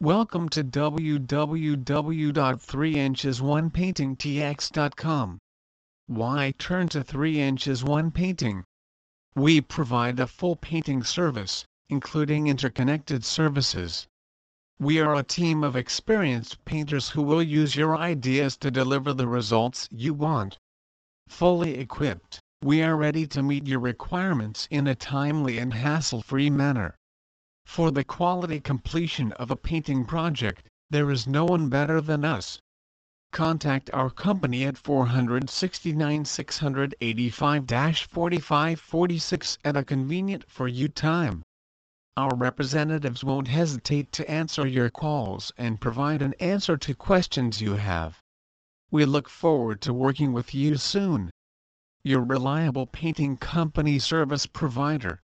Welcome to www.3inches1paintingtx.com. Why turn to 3 inches 1 painting? We provide a full painting service, including interconnected services. We are a team of experienced painters who will use your ideas to deliver the results you want. Fully equipped, we are ready to meet your requirements in a timely and hassle-free manner. For the quality completion of a painting project, there is no one better than us. Contact our company at 469 685 4546 at a convenient for you time. Our representatives won't hesitate to answer your calls and provide an answer to questions you have. We look forward to working with you soon. Your reliable painting company service provider.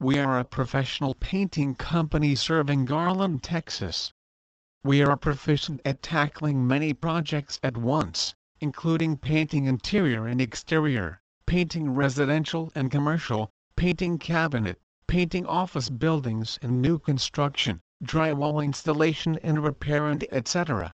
We are a professional painting company serving Garland, Texas. We are proficient at tackling many projects at once, including painting interior and exterior, painting residential and commercial, painting cabinet, painting office buildings and new construction, drywall installation and repair and etc.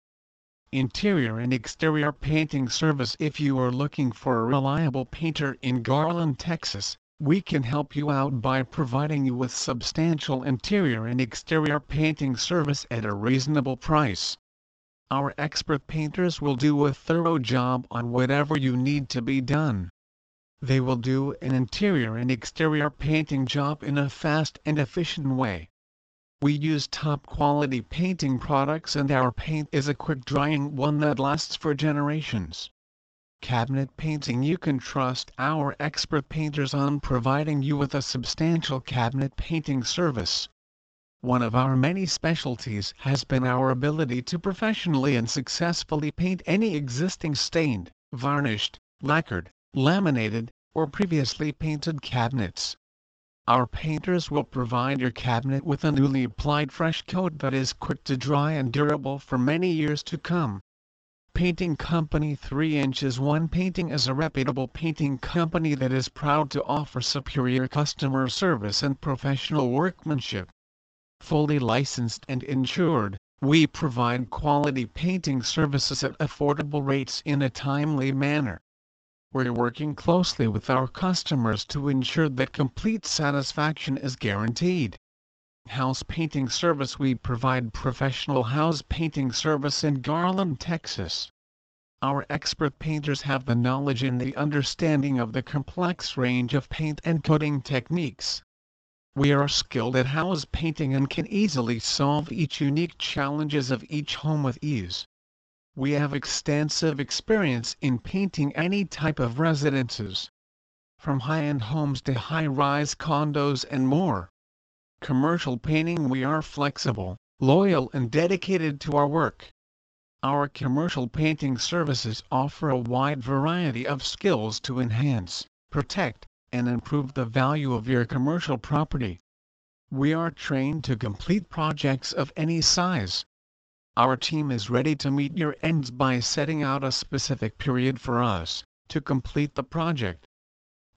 Interior and exterior painting service If you are looking for a reliable painter in Garland, Texas, we can help you out by providing you with substantial interior and exterior painting service at a reasonable price. Our expert painters will do a thorough job on whatever you need to be done. They will do an interior and exterior painting job in a fast and efficient way. We use top quality painting products and our paint is a quick drying one that lasts for generations cabinet painting you can trust our expert painters on providing you with a substantial cabinet painting service. One of our many specialties has been our ability to professionally and successfully paint any existing stained, varnished, lacquered, laminated, or previously painted cabinets. Our painters will provide your cabinet with a newly applied fresh coat that is quick to dry and durable for many years to come. Painting Company 3 Inches 1 Painting is a reputable painting company that is proud to offer superior customer service and professional workmanship. Fully licensed and insured, we provide quality painting services at affordable rates in a timely manner. We're working closely with our customers to ensure that complete satisfaction is guaranteed house painting service we provide professional house painting service in Garland, Texas. Our expert painters have the knowledge and the understanding of the complex range of paint and coating techniques. We are skilled at house painting and can easily solve each unique challenges of each home with ease. We have extensive experience in painting any type of residences. From high-end homes to high-rise condos and more commercial painting we are flexible, loyal and dedicated to our work. Our commercial painting services offer a wide variety of skills to enhance, protect, and improve the value of your commercial property. We are trained to complete projects of any size. Our team is ready to meet your ends by setting out a specific period for us to complete the project.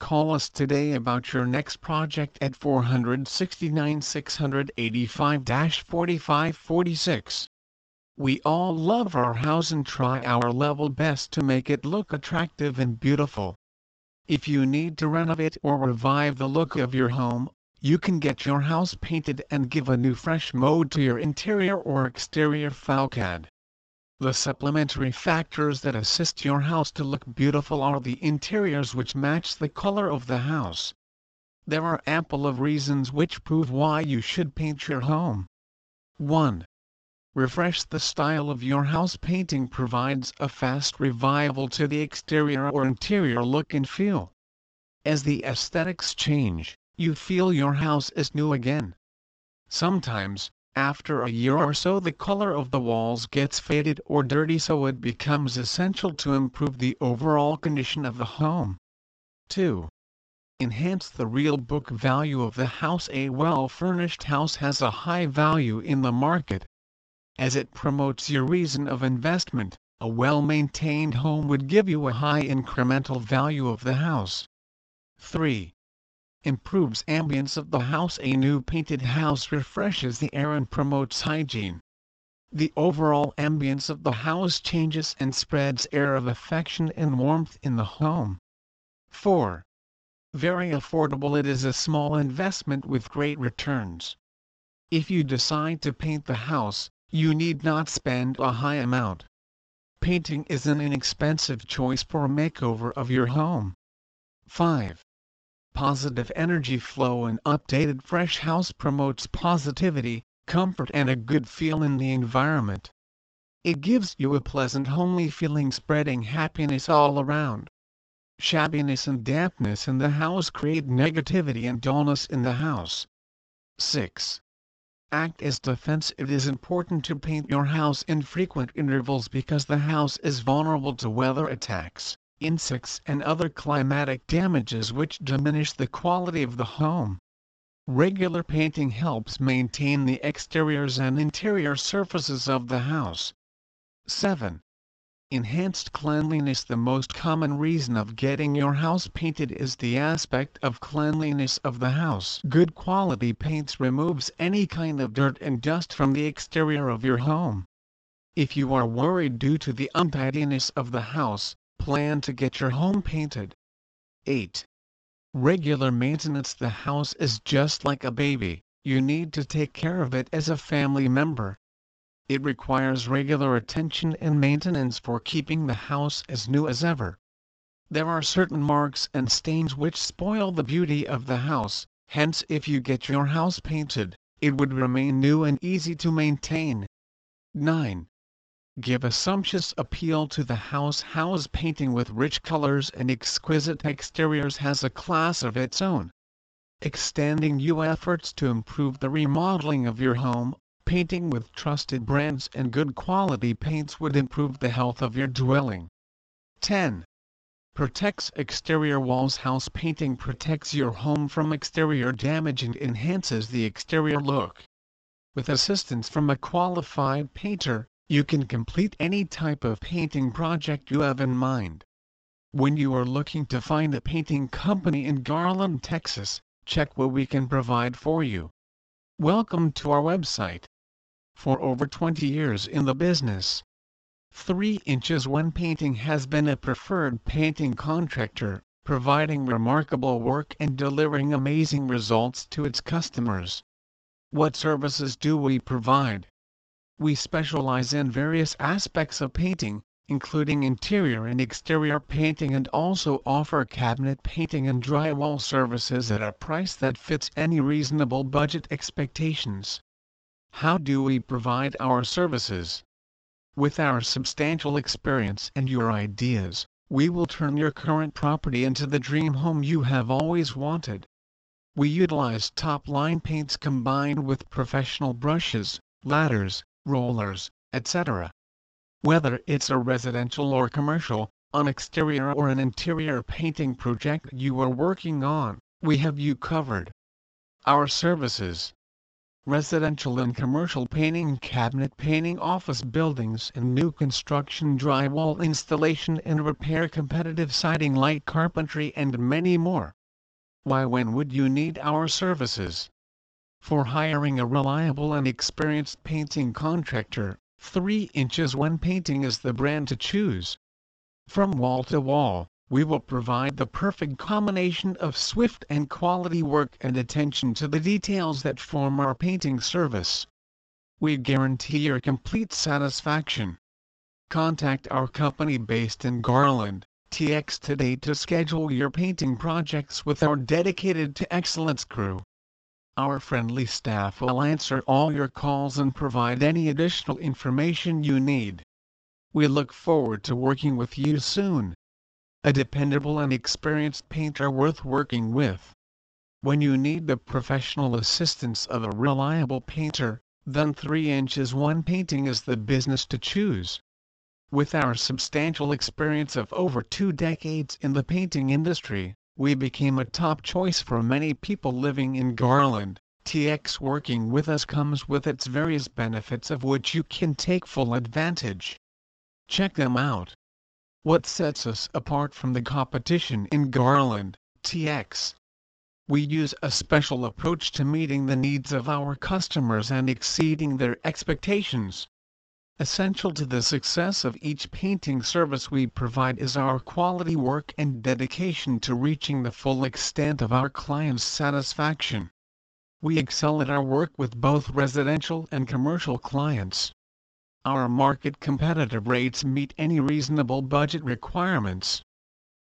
Call us today about your next project at 469 685 4546. We all love our house and try our level best to make it look attractive and beautiful. If you need to renovate or revive the look of your home, you can get your house painted and give a new fresh mode to your interior or exterior facade. The supplementary factors that assist your house to look beautiful are the interiors which match the color of the house. There are ample of reasons which prove why you should paint your home. 1. Refresh the style of your house painting provides a fast revival to the exterior or interior look and feel. As the aesthetics change, you feel your house is new again. Sometimes, after a year or so the color of the walls gets faded or dirty so it becomes essential to improve the overall condition of the home. 2. Enhance the real book value of the house A well-furnished house has a high value in the market. As it promotes your reason of investment, a well-maintained home would give you a high incremental value of the house. 3 improves ambience of the house. A new painted house refreshes the air and promotes hygiene. the overall ambience of the house changes and spreads air of affection and warmth in the home. 4. Very affordable it is a small investment with great returns. If you decide to paint the house, you need not spend a high amount. Painting is an inexpensive choice for a makeover of your home. 5. Positive energy flow and updated fresh house promotes positivity, comfort and a good feel in the environment. It gives you a pleasant homely feeling spreading happiness all around. Shabbiness and dampness in the house create negativity and dullness in the house. 6. Act as defense It is important to paint your house in frequent intervals because the house is vulnerable to weather attacks, insects and other climatic damages which diminish the quality of the home. Regular painting helps maintain the exteriors and interior surfaces of the house. 7. Enhanced cleanliness The most common reason of getting your house painted is the aspect of cleanliness of the house. Good quality paints removes any kind of dirt and dust from the exterior of your home. If you are worried due to the untidiness of the house, plan to get your home painted. 8. Regular maintenance The house is just like a baby, you need to take care of it as a family member. It requires regular attention and maintenance for keeping the house as new as ever. There are certain marks and stains which spoil the beauty of the house, hence if you get your house painted, it would remain new and easy to maintain. 9. Give a sumptuous appeal to the house House painting with rich colors and exquisite exteriors has a class of its own. Extending your efforts to improve the remodeling of your home Painting with trusted brands and good quality paints would improve the health of your dwelling. 10. Protects exterior walls House painting protects your home from exterior damage and enhances the exterior look. With assistance from a qualified painter, you can complete any type of painting project you have in mind. When you are looking to find a painting company in Garland, Texas, check what we can provide for you. Welcome to our website for over 20 years in the business. 3 inches 1 painting has been a preferred painting contractor, providing remarkable work and delivering amazing results to its customers. What services do we provide? We specialize in various aspects of painting, including interior and exterior painting and also offer cabinet painting and drywall services at a price that fits any reasonable budget expectations. How do we provide our services? With our substantial experience and your ideas, we will turn your current property into the dream home you have always wanted. We utilize top-line paints combined with professional brushes, ladders, rollers, etc. Whether it's a residential or commercial, an exterior or an interior painting project you are working on, we have you covered. Our services residential and commercial painting cabinet painting office buildings and new construction drywall installation and repair competitive siding light carpentry and many more. Why when would you need our services? For hiring a reliable and experienced painting contractor, 3 inches 1 painting is the brand to choose. From wall to wall, we will provide the perfect combination of swift and quality work and attention to the details that form our painting service. We guarantee your complete satisfaction. Contact our company based in Garland, TX today to schedule your painting projects with our dedicated to excellence crew. Our friendly staff will answer all your calls and provide any additional information you need. We look forward to working with you soon a dependable and experienced painter worth working with. When you need the professional assistance of a reliable painter, then 3 inches 1 painting is the business to choose. With our substantial experience of over two decades in the painting industry, we became a top choice for many people living in Garland. TX working with us comes with its various benefits of which you can take full advantage. Check them out. What sets us apart from the competition in Garland, TX? We use a special approach to meeting the needs of our customers and exceeding their expectations. Essential to the success of each painting service we provide is our quality work and dedication to reaching the full extent of our clients' satisfaction. We excel at our work with both residential and commercial clients. Our market competitive rates meet any reasonable budget requirements.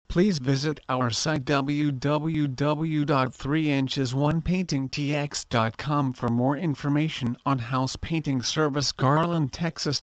Please visit our site www.3inches1paintingtx.com for more information on house painting service Garland, Texas